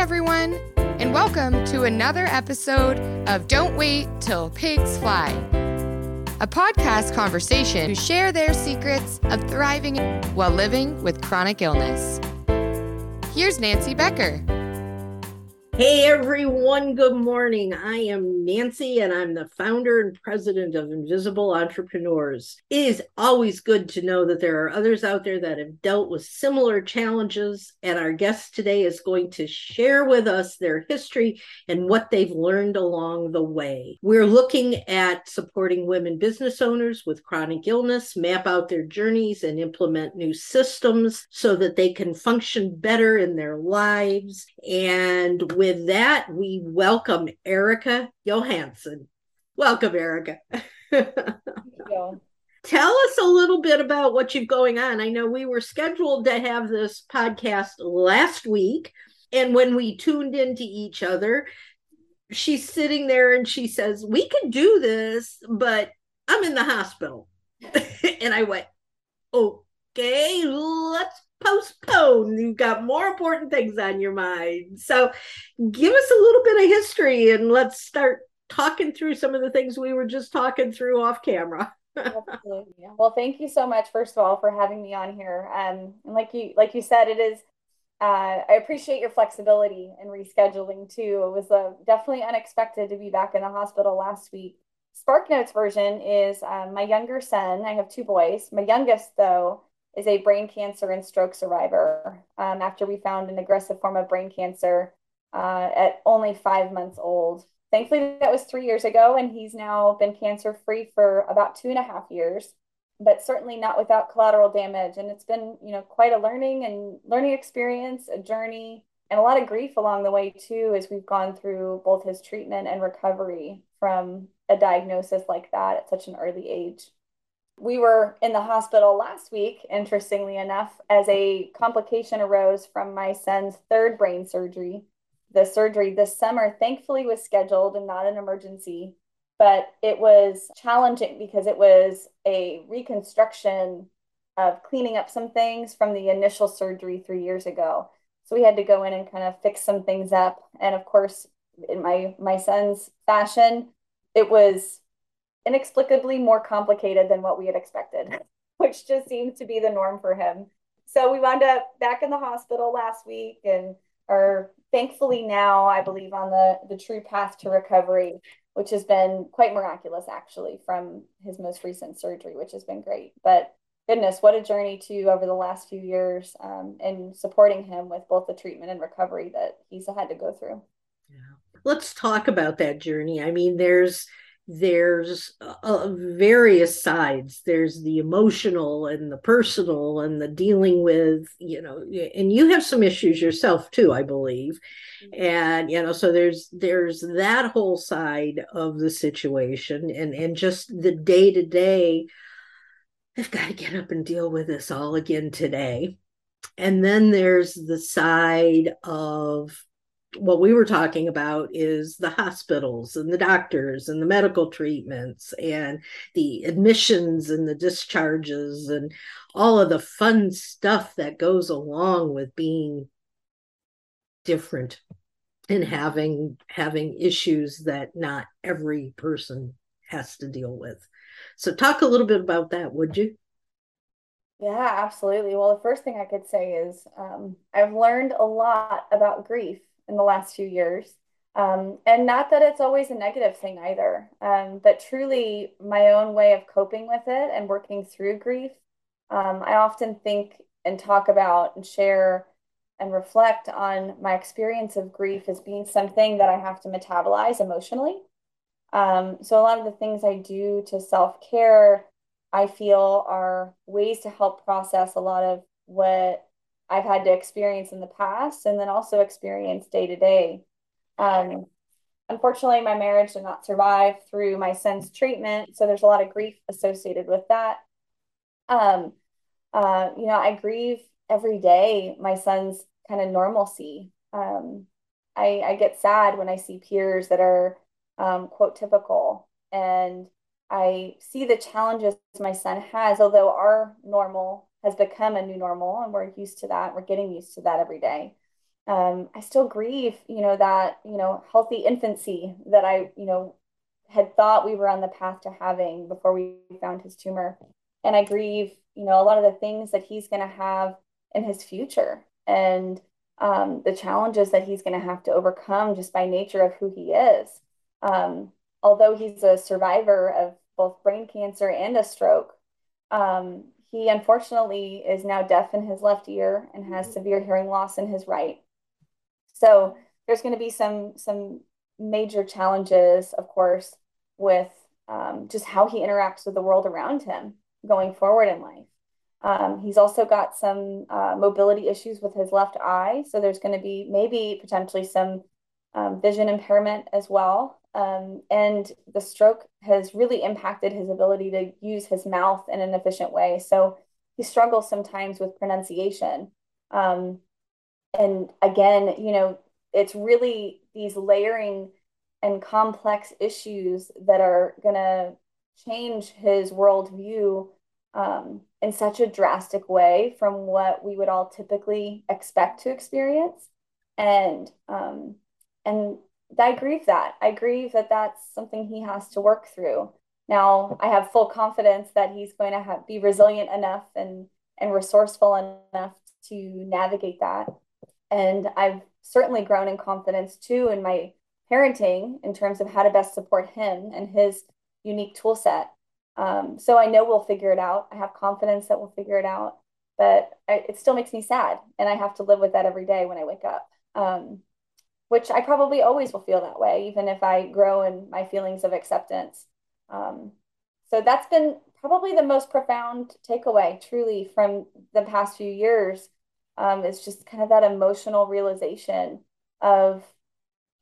everyone, and welcome to another episode of Don't Wait Till Pigs Fly, a podcast conversation to share their secrets of thriving while living with chronic illness. Here's Nancy Becker. Hey everyone, good morning. I am Nancy and I'm the founder and president of Invisible Entrepreneurs. It is always good to know that there are others out there that have dealt with similar challenges, and our guest today is going to share with us their history and what they've learned along the way. We're looking at supporting women business owners with chronic illness, map out their journeys, and implement new systems so that they can function better in their lives and with with that, we welcome Erica Johansson. Welcome, Erica. Tell us a little bit about what you've going on. I know we were scheduled to have this podcast last week, and when we tuned into each other, she's sitting there and she says, "We can do this, but I'm in the hospital." and I went, "Okay, let's postpone. You've got more important things on your mind. So give us a little bit of history and let's start talking through some of the things we were just talking through off camera. Absolutely. Well, thank you so much, first of all, for having me on here. Um, and like you, like you said, it is. Uh, I appreciate your flexibility and rescheduling too. It was uh, definitely unexpected to be back in the hospital last week. Spark Notes version is um, my younger son. I have two boys. My youngest, though, is a brain cancer and stroke survivor um, after we found an aggressive form of brain cancer uh, at only five months old. Thankfully, that was three years ago, and he's now been cancer free for about two and a half years, but certainly not without collateral damage. And it's been, you know, quite a learning and learning experience, a journey, and a lot of grief along the way too, as we've gone through both his treatment and recovery from a diagnosis like that at such an early age we were in the hospital last week, interestingly enough, as a complication arose from my son's third brain surgery. The surgery this summer, thankfully, was scheduled and not an emergency, but it was challenging because it was a reconstruction of cleaning up some things from the initial surgery three years ago. So we had to go in and kind of fix some things up. And of course, in my my son's fashion, it was inexplicably more complicated than what we had expected, which just seems to be the norm for him. So we wound up back in the hospital last week and are thankfully now, I believe, on the, the true path to recovery, which has been quite miraculous actually from his most recent surgery, which has been great. But goodness, what a journey to over the last few years um, and supporting him with both the treatment and recovery that he's had to go through. Yeah. Let's talk about that journey. I mean, there's there's uh, various sides. There's the emotional and the personal and the dealing with you know and you have some issues yourself too i believe. Mm-hmm. and you know so there's there's that whole side of the situation and and just the day to day i've got to get up and deal with this all again today. And then there's the side of what we were talking about is the hospitals and the doctors and the medical treatments and the admissions and the discharges and all of the fun stuff that goes along with being different and having having issues that not every person has to deal with. So talk a little bit about that would you? Yeah absolutely. Well the first thing i could say is um, i've learned a lot about grief in the last few years. Um, and not that it's always a negative thing either, um, but truly my own way of coping with it and working through grief. Um, I often think and talk about and share and reflect on my experience of grief as being something that I have to metabolize emotionally. Um, so, a lot of the things I do to self care, I feel are ways to help process a lot of what I've had to experience in the past and then also experience day to day. Um, unfortunately, my marriage did not survive through my son's treatment. So there's a lot of grief associated with that. Um, uh, you know, I grieve every day my son's kind of normalcy. Um, I, I get sad when I see peers that are, um, quote, typical. And I see the challenges my son has, although our normal has become a new normal and we're used to that. We're getting used to that every day. Um, I still grieve, you know, that, you know, healthy infancy that I, you know, had thought we were on the path to having before we found his tumor. And I grieve, you know, a lot of the things that he's going to have in his future and um, the challenges that he's going to have to overcome just by nature of who he is. Um, although he's a survivor of both brain cancer and a stroke, um, he unfortunately is now deaf in his left ear and has mm-hmm. severe hearing loss in his right. So there's going to be some some major challenges, of course, with um, just how he interacts with the world around him going forward in life. Um, he's also got some uh, mobility issues with his left eye. So there's going to be maybe potentially some um, vision impairment as well. Um, and the stroke has really impacted his ability to use his mouth in an efficient way. So he struggles sometimes with pronunciation. Um, and again, you know, it's really these layering and complex issues that are going to change his worldview um, in such a drastic way from what we would all typically expect to experience. And um, and I grieve that. I grieve that that's something he has to work through. Now, I have full confidence that he's going to have, be resilient enough and and resourceful enough to navigate that. And I've certainly grown in confidence too in my parenting in terms of how to best support him and his unique tool set. Um, so I know we'll figure it out. I have confidence that we'll figure it out, but I, it still makes me sad, and I have to live with that every day when I wake up. Um, which I probably always will feel that way, even if I grow in my feelings of acceptance. Um, so that's been probably the most profound takeaway, truly, from the past few years. Um, just kind of that emotional realization of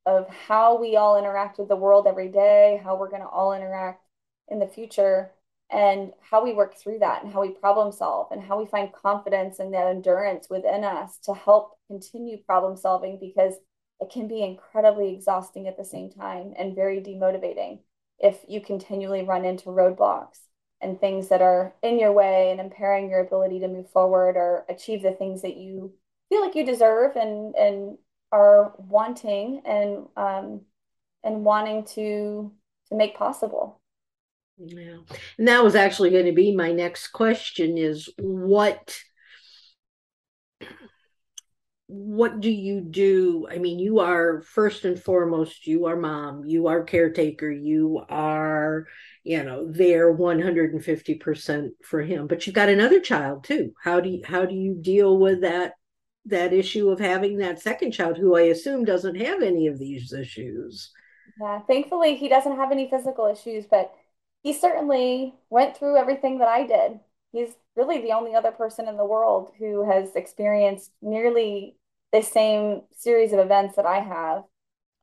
of how we all interact with the world every day, how we're going to all interact in the future, and how we work through that, and how we problem solve, and how we find confidence and that endurance within us to help continue problem solving because it can be incredibly exhausting at the same time and very demotivating if you continually run into roadblocks and things that are in your way and impairing your ability to move forward or achieve the things that you feel like you deserve and and are wanting and um, and wanting to to make possible. Yeah, and that was actually going to be my next question: is what what do you do? I mean, you are first and foremost, you are mom, you are caretaker, you are, you know, there 150% for him, but you've got another child too. How do you, how do you deal with that that issue of having that second child who I assume doesn't have any of these issues. Yeah, thankfully he doesn't have any physical issues, but he certainly went through everything that I did. He's really the only other person in the world who has experienced nearly the same series of events that I have,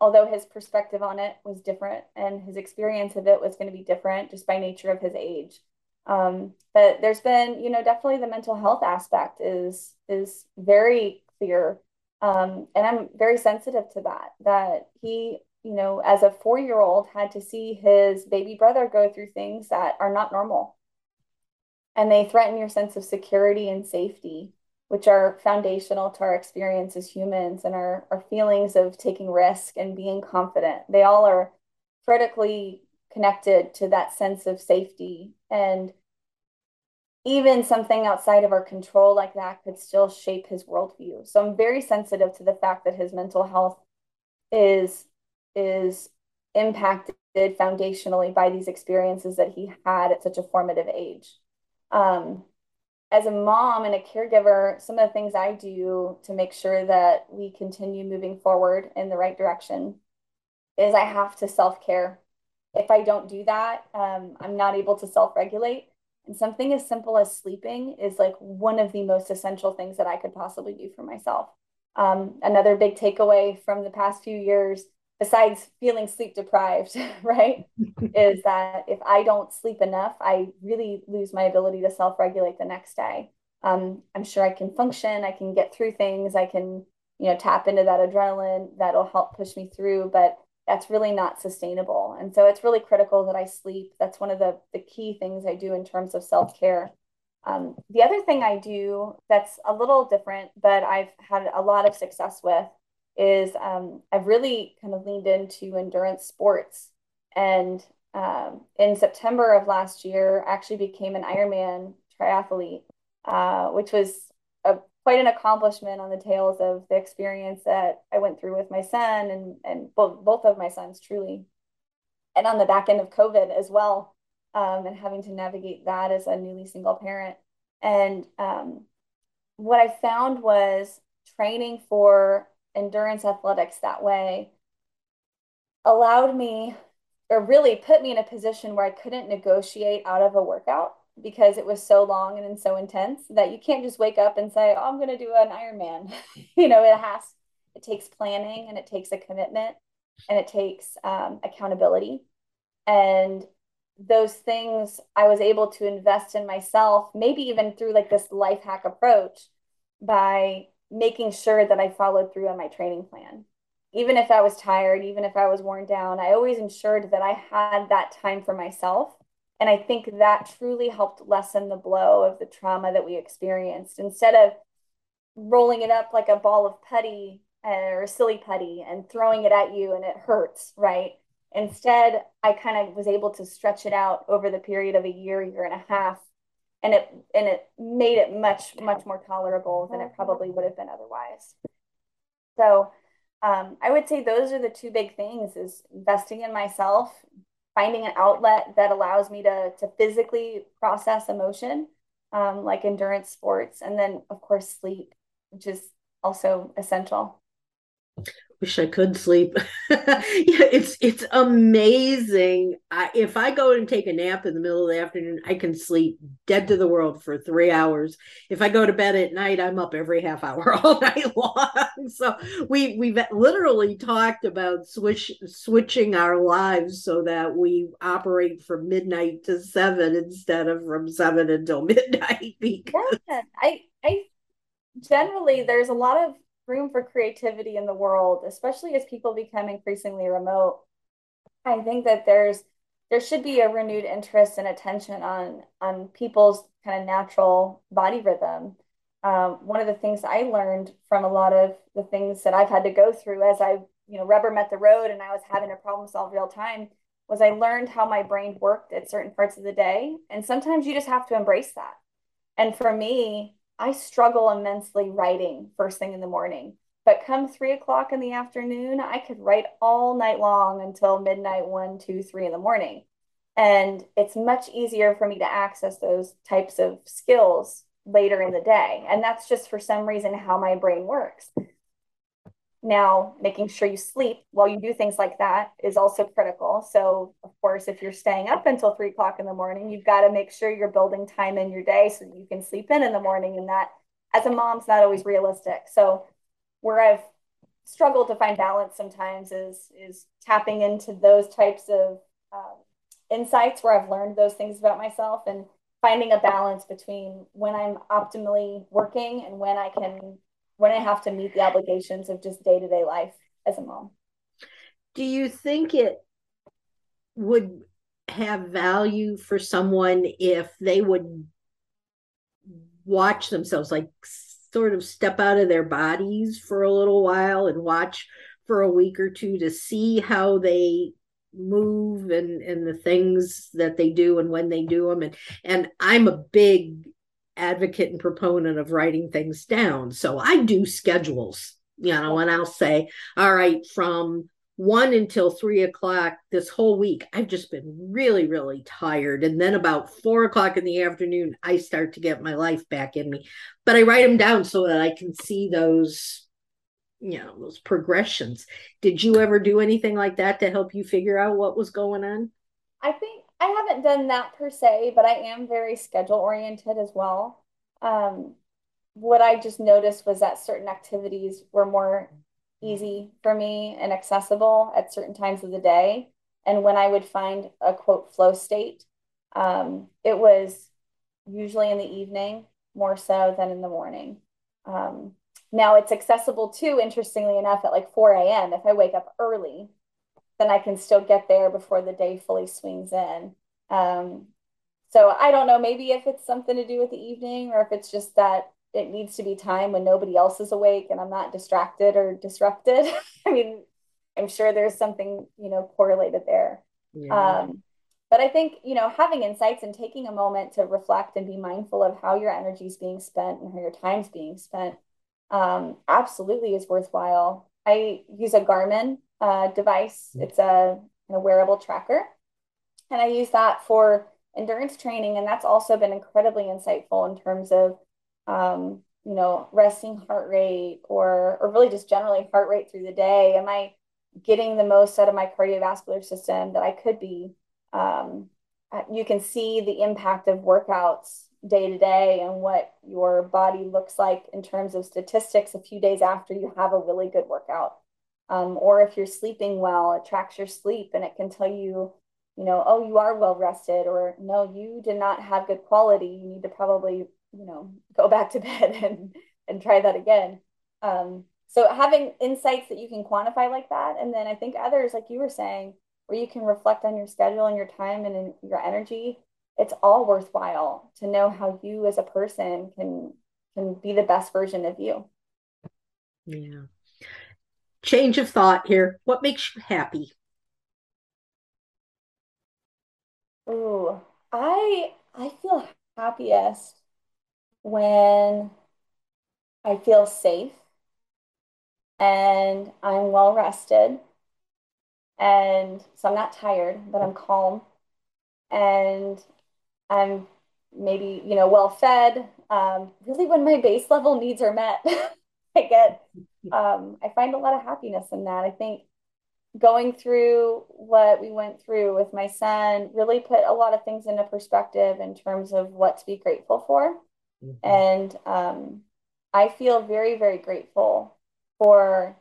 although his perspective on it was different and his experience of it was going to be different just by nature of his age. Um, but there's been, you know, definitely the mental health aspect is is very clear. Um, and I'm very sensitive to that, that he, you know, as a four-year-old had to see his baby brother go through things that are not normal. And they threaten your sense of security and safety, which are foundational to our experience as humans and our, our feelings of taking risk and being confident. They all are critically connected to that sense of safety and even something outside of our control like that could still shape his worldview. So I'm very sensitive to the fact that his mental health is is impacted foundationally by these experiences that he had at such a formative age. Um, as a mom and a caregiver, some of the things I do to make sure that we continue moving forward in the right direction is I have to self care if I don't do that, um, I'm not able to self regulate. And something as simple as sleeping is like one of the most essential things that I could possibly do for myself. Um, another big takeaway from the past few years, besides feeling sleep deprived, right, is that if I don't sleep enough, I really lose my ability to self regulate the next day. Um, I'm sure I can function, I can get through things, I can, you know, tap into that adrenaline that'll help push me through. But that's really not sustainable. And so it's really critical that I sleep. That's one of the, the key things I do in terms of self care. Um, the other thing I do that's a little different, but I've had a lot of success with is um, I've really kind of leaned into endurance sports. And um, in September of last year, I actually became an Ironman triathlete, uh, which was a, quite an accomplishment on the tails of the experience that I went through with my son and, and both, both of my sons, truly. And on the back end of COVID as well um, and having to navigate that as a newly single parent. And um, what I found was training for endurance athletics that way allowed me or really put me in a position where I couldn't negotiate out of a workout because it was so long and so intense that you can't just wake up and say, oh, I'm going to do an Ironman. you know, it has, it takes planning and it takes a commitment and it takes um, accountability. And those things I was able to invest in myself, maybe even through like this life hack approach by making sure that I followed through on my training plan. Even if I was tired, even if I was worn down, I always ensured that I had that time for myself. And I think that truly helped lessen the blow of the trauma that we experienced. Instead of rolling it up like a ball of putty uh, or silly putty and throwing it at you and it hurts, right? Instead, I kind of was able to stretch it out over the period of a year, year and a half, and it and it made it much much more tolerable than it probably would have been otherwise. So, um, I would say those are the two big things: is investing in myself, finding an outlet that allows me to to physically process emotion, um, like endurance sports, and then of course sleep, which is also essential wish I could sleep. yeah, it's it's amazing. I, if I go and take a nap in the middle of the afternoon, I can sleep dead to the world for three hours. If I go to bed at night, I'm up every half hour all night long. So we we've literally talked about switch switching our lives so that we operate from midnight to seven instead of from seven until midnight. Because yeah, I I generally there's a lot of room for creativity in the world, especially as people become increasingly remote. I think that there's there should be a renewed interest and attention on on people's kind of natural body rhythm. Um, one of the things I learned from a lot of the things that I've had to go through as I, you know, rubber met the road and I was having to problem solve real time was I learned how my brain worked at certain parts of the day. And sometimes you just have to embrace that. And for me, I struggle immensely writing first thing in the morning. But come three o'clock in the afternoon, I could write all night long until midnight, one, two, three in the morning. And it's much easier for me to access those types of skills later in the day. And that's just for some reason how my brain works. Now, making sure you sleep while you do things like that is also critical. So, of course, if you're staying up until three o'clock in the morning, you've got to make sure you're building time in your day so you can sleep in in the morning. And that, as a mom's, not always realistic. So, where I've struggled to find balance sometimes is is tapping into those types of um, insights where I've learned those things about myself and finding a balance between when I'm optimally working and when I can when I have to meet the obligations of just day to day life as a mom. Do you think it would have value for someone if they would watch themselves, like sort of step out of their bodies for a little while and watch for a week or two to see how they move and and the things that they do and when they do them and and I'm a big advocate and proponent of writing things down. So I do schedules, you know, and I'll say, all right, from one until three o'clock this whole week, I've just been really, really tired. And then about four o'clock in the afternoon, I start to get my life back in me. But I write them down so that I can see those, you know, those progressions. Did you ever do anything like that to help you figure out what was going on? I think I haven't done that per se, but I am very schedule oriented as well. Um, what I just noticed was that certain activities were more easy for me and accessible at certain times of the day. And when I would find a quote flow state, um, it was usually in the evening more so than in the morning. Um, now it's accessible too, interestingly enough, at like 4 a.m. If I wake up early, then I can still get there before the day fully swings in. Um, so I don't know, maybe if it's something to do with the evening or if it's just that it needs to be time when nobody else is awake and I'm not distracted or disrupted. I mean, I'm sure there's something, you know, correlated there. Yeah. Um, but I think, you know, having insights and taking a moment to reflect and be mindful of how your energy is being spent and how your time's being spent um, absolutely is worthwhile. I use a Garmin uh, device. It's a, a wearable tracker. And I use that for endurance training. And that's also been incredibly insightful in terms of, um, you know, resting heart rate or, or really just generally heart rate through the day. Am I getting the most out of my cardiovascular system that I could be? Um, you can see the impact of workouts day to day and what your body looks like in terms of statistics a few days after you have a really good workout. Um, or if you're sleeping well, it tracks your sleep and it can tell you, you know, oh, you are well rested, or no, you did not have good quality. You need to probably, you know, go back to bed and and try that again. Um, so having insights that you can quantify like that, and then I think others, like you were saying, where you can reflect on your schedule and your time and your energy it's all worthwhile to know how you as a person can can be the best version of you yeah change of thought here what makes you happy Oh, I I feel happiest when I feel safe and I'm well rested and so I'm not tired, but I'm calm and I'm maybe, you know, well fed. Um, really, when my base level needs are met, I get, um, I find a lot of happiness in that. I think going through what we went through with my son really put a lot of things into perspective in terms of what to be grateful for. Mm-hmm. And um, I feel very, very grateful for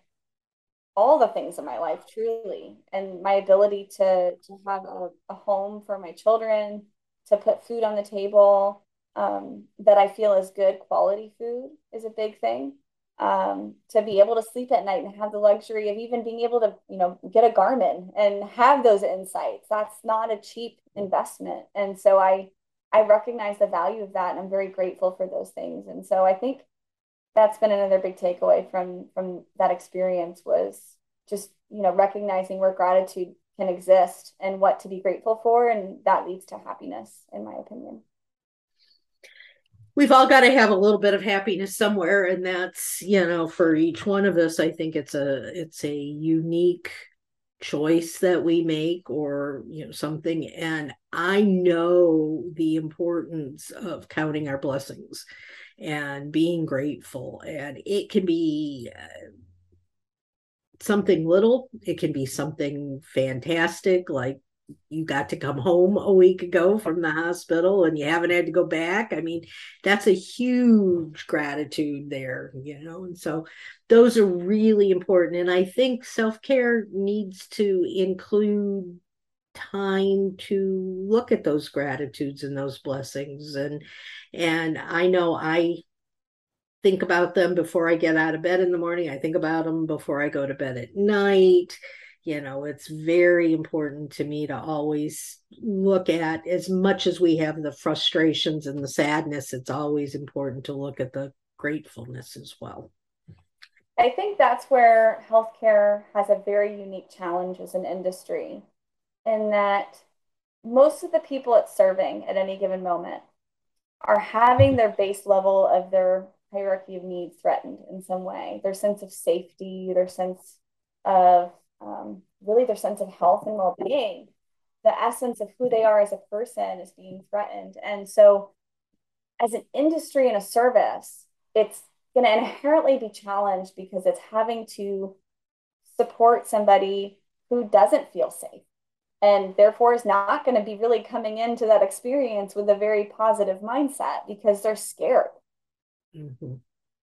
all the things in my life, truly, and my ability to to have a, a home for my children, to put food on the table um, that I feel is good quality food is a big thing. Um, to be able to sleep at night and have the luxury of even being able to, you know, get a Garmin and have those insights. That's not a cheap investment. And so I I recognize the value of that and I'm very grateful for those things. And so I think that's been another big takeaway from from that experience was just, you know, recognizing where gratitude can exist and what to be grateful for. And that leads to happiness, in my opinion. We've all got to have a little bit of happiness somewhere, and that's you know for each one of us. I think it's a it's a unique choice that we make or you know something and i know the importance of counting our blessings and being grateful and it can be uh, something little, it can be something fantastic, like you got to come home a week ago from the hospital and you haven't had to go back. I mean, that's a huge gratitude there, you know. And so those are really important. And I think self care needs to include time to look at those gratitudes and those blessings and and i know i think about them before I get out of bed in the morning. I think about them before I go to bed at night. You know, it's very important to me to always look at as much as we have the frustrations and the sadness, it's always important to look at the gratefulness as well. I think that's where healthcare has a very unique challenge as an industry, in that most of the people it's serving at any given moment are having their base level of their hierarchy of needs threatened in some way their sense of safety their sense of um, really their sense of health and well-being. The essence of who they are as a person is being threatened. And so as an industry and a service it's going to inherently be challenged because it's having to support somebody who doesn't feel safe and therefore is not going to be really coming into that experience with a very positive mindset because they're scared. Mm-hmm.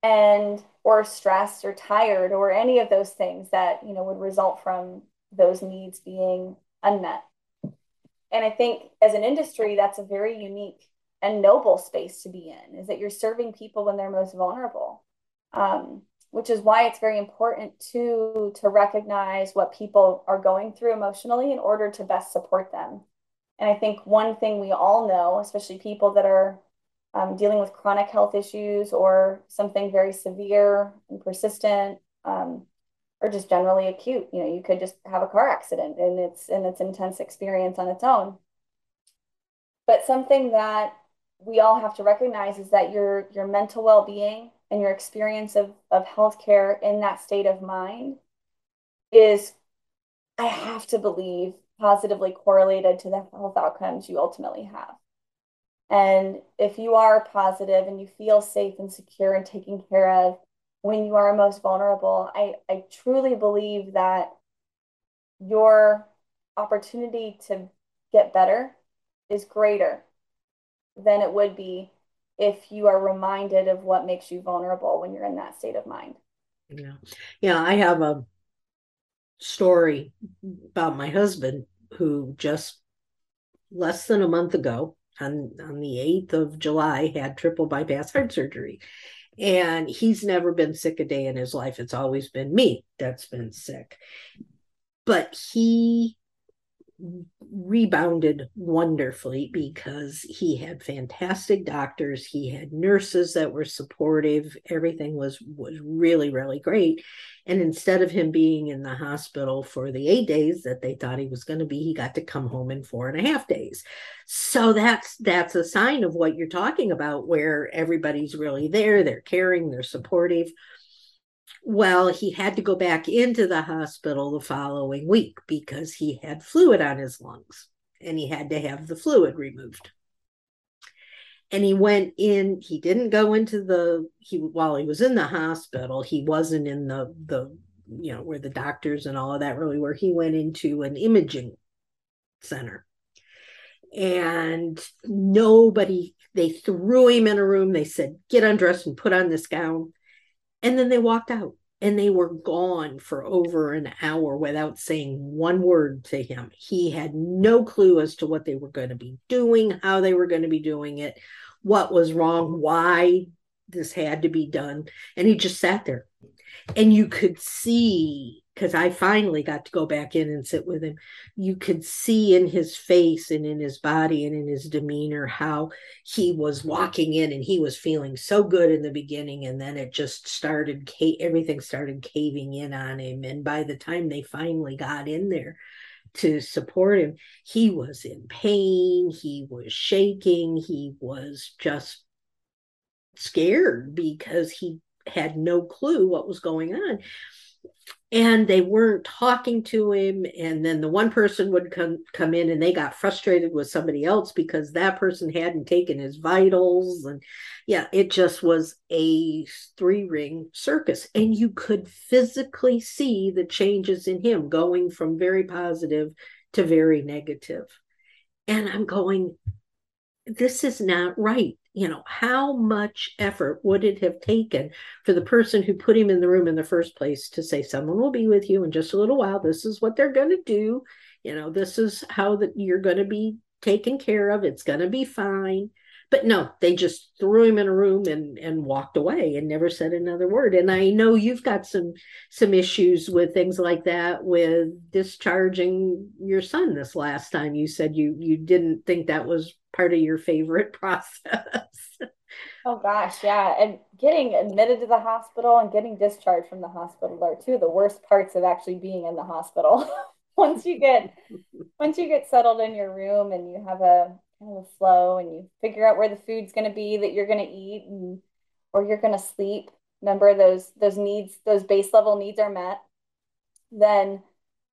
And or stressed or tired or any of those things that you know would result from those needs being unmet. And i think as an industry that's a very unique and noble space to be in is that you're serving people when they're most vulnerable um, which is why it's very important to to recognize what people are going through emotionally in order to best support them. And I think one thing we all know, especially people that are um, dealing with chronic health issues or something very severe and persistent, um, or just generally acute. You know, you could just have a car accident and it's and it's intense experience on its own. But something that we all have to recognize is that your your mental well-being and your experience of, of healthcare in that state of mind is, I have to believe, positively correlated to the health outcomes you ultimately have. And if you are positive and you feel safe and secure and taken care of when you are most vulnerable, I, I truly believe that your opportunity to get better is greater than it would be if you are reminded of what makes you vulnerable when you're in that state of mind. Yeah. Yeah. I have a story about my husband who just less than a month ago on, on the 8th of July had triple bypass heart surgery. And he's never been sick a day in his life. It's always been me that's been sick. But he rebounded wonderfully because he had fantastic doctors he had nurses that were supportive everything was was really really great. And instead of him being in the hospital for the eight days that they thought he was going to be he got to come home in four and a half days. So that's that's a sign of what you're talking about where everybody's really there they're caring they're supportive well, he had to go back into the hospital the following week because he had fluid on his lungs and he had to have the fluid removed. And he went in, he didn't go into the he while he was in the hospital, he wasn't in the the you know where the doctors and all of that really were. He went into an imaging center. And nobody they threw him in a room. They said, "Get undressed and put on this gown." And then they walked out and they were gone for over an hour without saying one word to him. He had no clue as to what they were going to be doing, how they were going to be doing it, what was wrong, why this had to be done. And he just sat there. And you could see because I finally got to go back in and sit with him, you could see in his face and in his body and in his demeanor how he was walking in and he was feeling so good in the beginning. And then it just started, everything started caving in on him. And by the time they finally got in there, to support him. He was in pain, he was shaking, he was just scared because he had no clue what was going on and they weren't talking to him. And then the one person would come come in and they got frustrated with somebody else because that person hadn't taken his vitals. And yeah it just was a three ring circus. And you could physically see the changes in him going from very positive to very negative. And i'm going this is not right you know, how much effort would it have taken for the person who put him in the room in the first place to say, someone will be with you in just a little while. This is what they're going to do. You know, this is how that you're going to be taken care of. It's going to be fine. But no, they just threw him in a room and and walked away and never said another word. And I know you've got some some issues with things like that with discharging your son this last time. You said you you didn't think that was part of your favorite process. oh gosh, yeah. And getting admitted to the hospital and getting discharged from the hospital are two of the worst parts of actually being in the hospital. once you get once you get settled in your room and you have a kind of a flow and you figure out where the food's going to be that you're going to eat and or you're going to sleep remember those those needs those base level needs are met then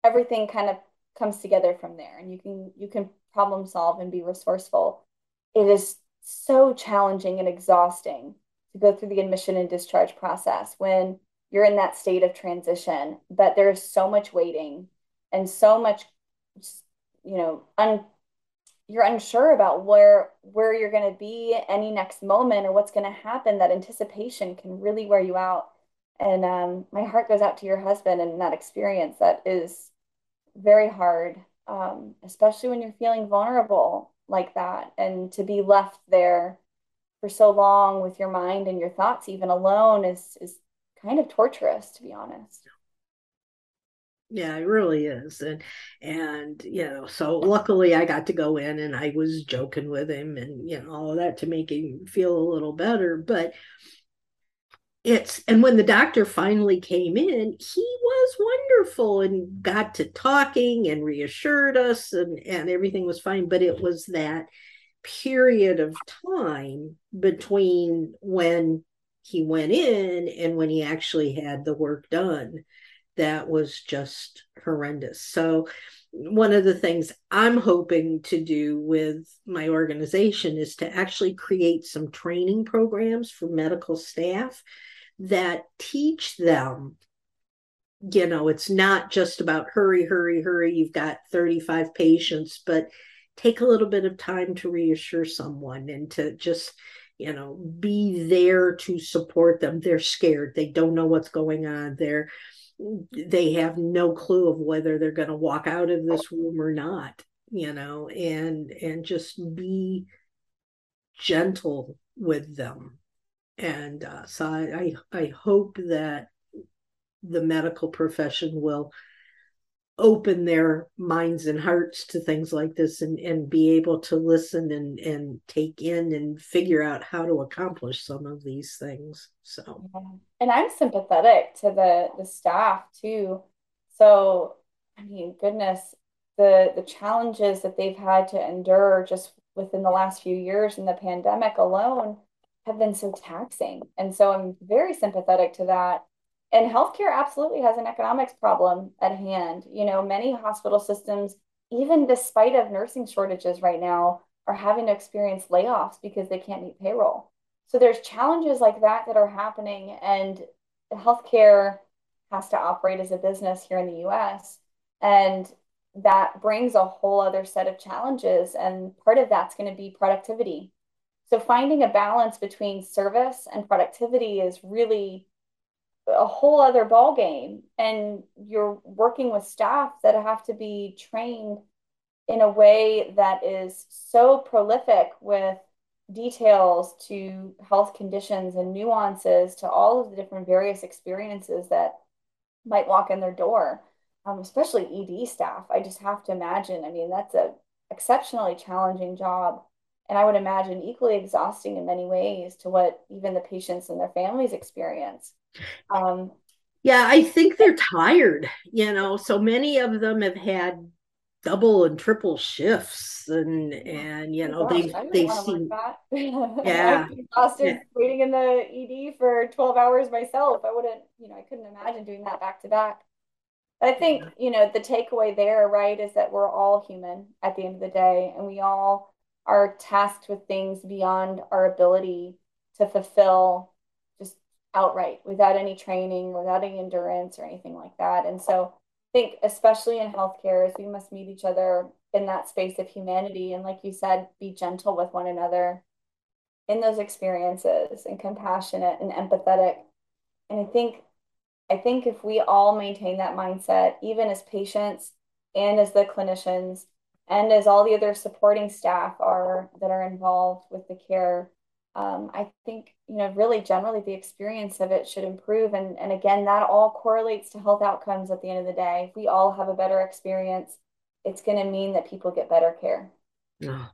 everything kind of comes together from there and you can you can problem solve and be resourceful. It is so challenging and exhausting to go through the admission and discharge process when you're in that state of transition but there's so much waiting and so much you know un- you're unsure about where where you're going to be any next moment or what's going to happen. That anticipation can really wear you out. And um, my heart goes out to your husband and that experience that is very hard um, especially when you're feeling vulnerable like that and to be left there for so long with your mind and your thoughts even alone is is kind of torturous to be honest Yeah, it really is. And and you know, so luckily I got to go in and I was joking with him and you know, all of that to make him feel a little better. But it's and when the doctor finally came in, he was wonderful and got to talking and reassured us and, and everything was fine. But it was that period of time between when he went in and when he actually had the work done that was just horrendous. So, one of the things I'm hoping to do with my organization is to actually create some training programs for medical staff that teach them. You know, it's not just about hurry, hurry, hurry. You've got 35 patients, but take a little bit of time to reassure someone and to just you know be there to support them they're scared they don't know what's going on they're they have no clue of whether they're going to walk out of this room or not you know and and just be gentle with them and uh, so I, I i hope that the medical profession will open their minds and hearts to things like this and, and be able to listen and, and take in and figure out how to accomplish some of these things. So and I'm sympathetic to the the staff too. So I mean, goodness, the the challenges that they've had to endure just within the last few years in the pandemic alone have been so taxing. And so I'm very sympathetic to that and healthcare absolutely has an economics problem at hand. You know, many hospital systems, even despite of nursing shortages right now, are having to experience layoffs because they can't meet payroll. So there's challenges like that that are happening, and healthcare has to operate as a business here in the US. And that brings a whole other set of challenges. And part of that's going to be productivity. So finding a balance between service and productivity is really a whole other ball game and you're working with staff that have to be trained in a way that is so prolific with details to health conditions and nuances to all of the different various experiences that might walk in their door um, especially ed staff. I just have to imagine i mean that's a exceptionally challenging job and i would imagine equally exhausting in many ways to what even the patients and their families experience. Um, yeah, I think they're tired, you know. So many of them have had double and triple shifts and and you know they've they've seen yeah. Exhausted yeah. waiting in the ed for 12 hours myself. I wouldn't you know i couldn't imagine doing that back to back. I think you know the takeaway there right is that we're all human at the end of the day and we all are tasked with things beyond our ability to fulfill just outright without any training, without any endurance or anything like that. And so I think, especially in healthcare, is we must meet each other in that space of humanity. And like you said, be gentle with one another in those experiences and compassionate and empathetic. And I think I think if we all maintain that mindset, even as patients and as the clinicians and as all the other supporting staff are that are involved with the care, um, I think, you know, really generally the experience of it should improve. And, and again, that all correlates to health outcomes at the end of the day. If we all have a better experience, it's going to mean that people get better care. Oh,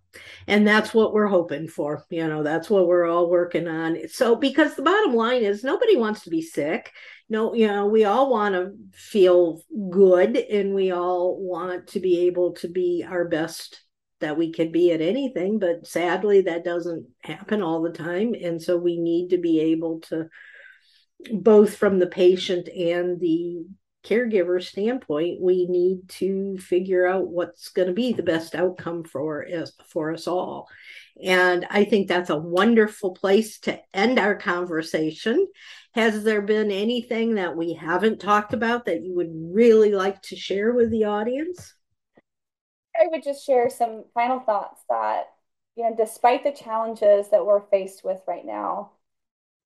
and that's what we're hoping for. You know, that's what we're all working on. So, because the bottom line is nobody wants to be sick. No, you know, we all want to feel good and we all want to be able to be our best that we could be at anything, but sadly, that doesn't happen all the time. And so we need to be able to, both from the patient and the caregiver standpoint, we need to figure out what's going to be the best outcome for us for us all. And I think that's a wonderful place to end our conversation. Has there been anything that we haven't talked about that you would really like to share with the audience? I would just share some final thoughts that, you know, despite the challenges that we're faced with right now,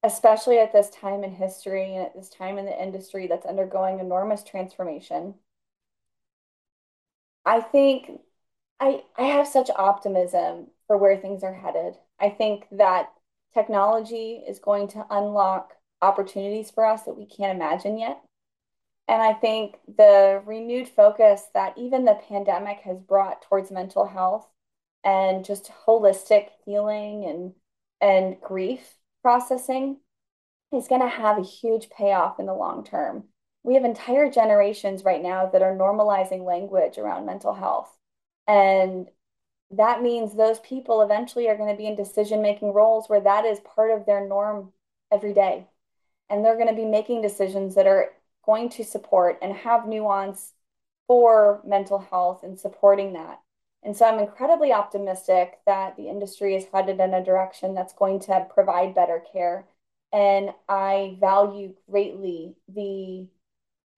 especially at this time in history and at this time in the industry that's undergoing enormous transformation, I think I, I have such optimism for where things are headed. I think that technology is going to unlock opportunities for us that we can't imagine yet. And I think the renewed focus that even the pandemic has brought towards mental health and just holistic healing and and grief processing is going to have a huge payoff in the long term. We have entire generations right now that are normalizing language around mental health. And that means those people eventually are going to be in decision making roles where that is part of their norm every day. And they're going to be making decisions that are going to support and have nuance for mental health and supporting that. And so I'm incredibly optimistic that the industry is headed in a direction that's going to provide better care. And I value greatly the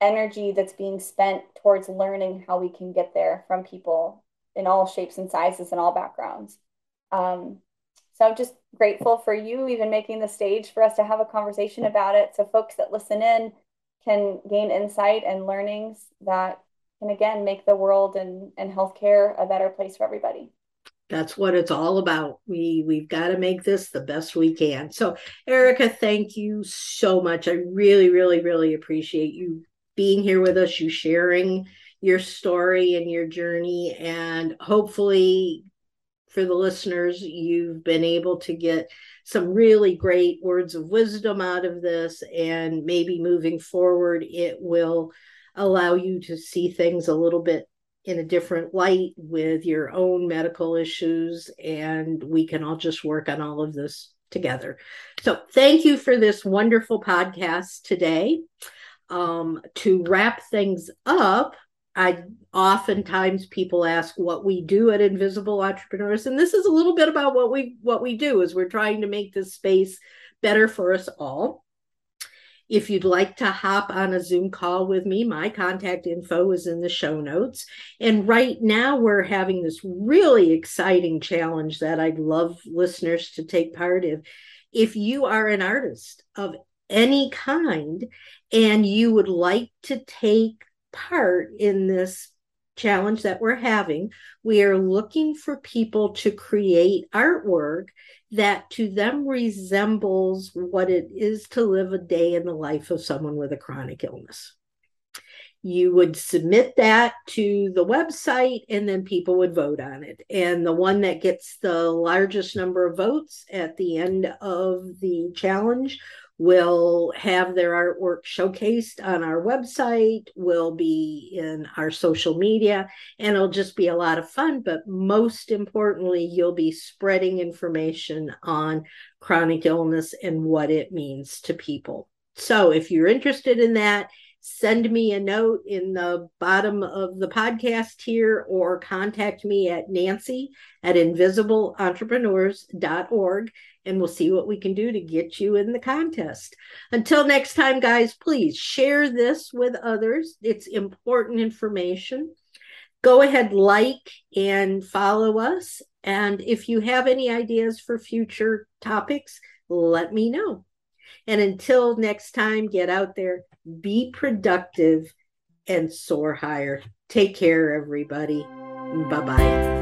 energy that's being spent towards learning how we can get there from people in all shapes and sizes and all backgrounds. Um, so I'm just grateful for you even making the stage for us to have a conversation about it so folks that listen in can gain insight and learnings that can again make the world and, and healthcare a better place for everybody. That's what it's all about. We we've got to make this the best we can. So erica thank you so much. I really really really appreciate you being here with us you sharing your story and your journey and hopefully for the listeners you've been able to get some really great words of wisdom out of this and maybe moving forward it will allow you to see things a little bit in a different light with your own medical issues and we can all just work on all of this together so thank you for this wonderful podcast today um, to wrap things up I oftentimes people ask what we do at Invisible Entrepreneurs, and this is a little bit about what we what we do is we're trying to make this space better for us all. If you'd like to hop on a Zoom call with me, my contact info is in the show notes. And right now, we're having this really exciting challenge that I'd love listeners to take part in. If you are an artist of any kind and you would like to take part in this challenge that we're having, we are looking for people to create artwork that to them resembles what it is to live a day in the life of someone with a chronic illness. You would submit that to the website and then people would vote on it. And the one that gets the largest number of votes at the end of the challenge will have their artwork showcased on our website, will be in our social media, and it'll just be a lot of fun. But most importantly, you'll be spreading information on chronic illness and what it means to people. So if you're interested in that, send me a note in the bottom of the podcast here or contact me at nancy at invisibleentrepreneurs.org and we'll see what we can do to get you in the contest. Until next time, guys, please share this with others. It's important information. Go ahead, like and follow us. And if you have any ideas for future topics, let me know. And until next time, get out there, be productive, and soar higher. Take care, everybody. Bye bye.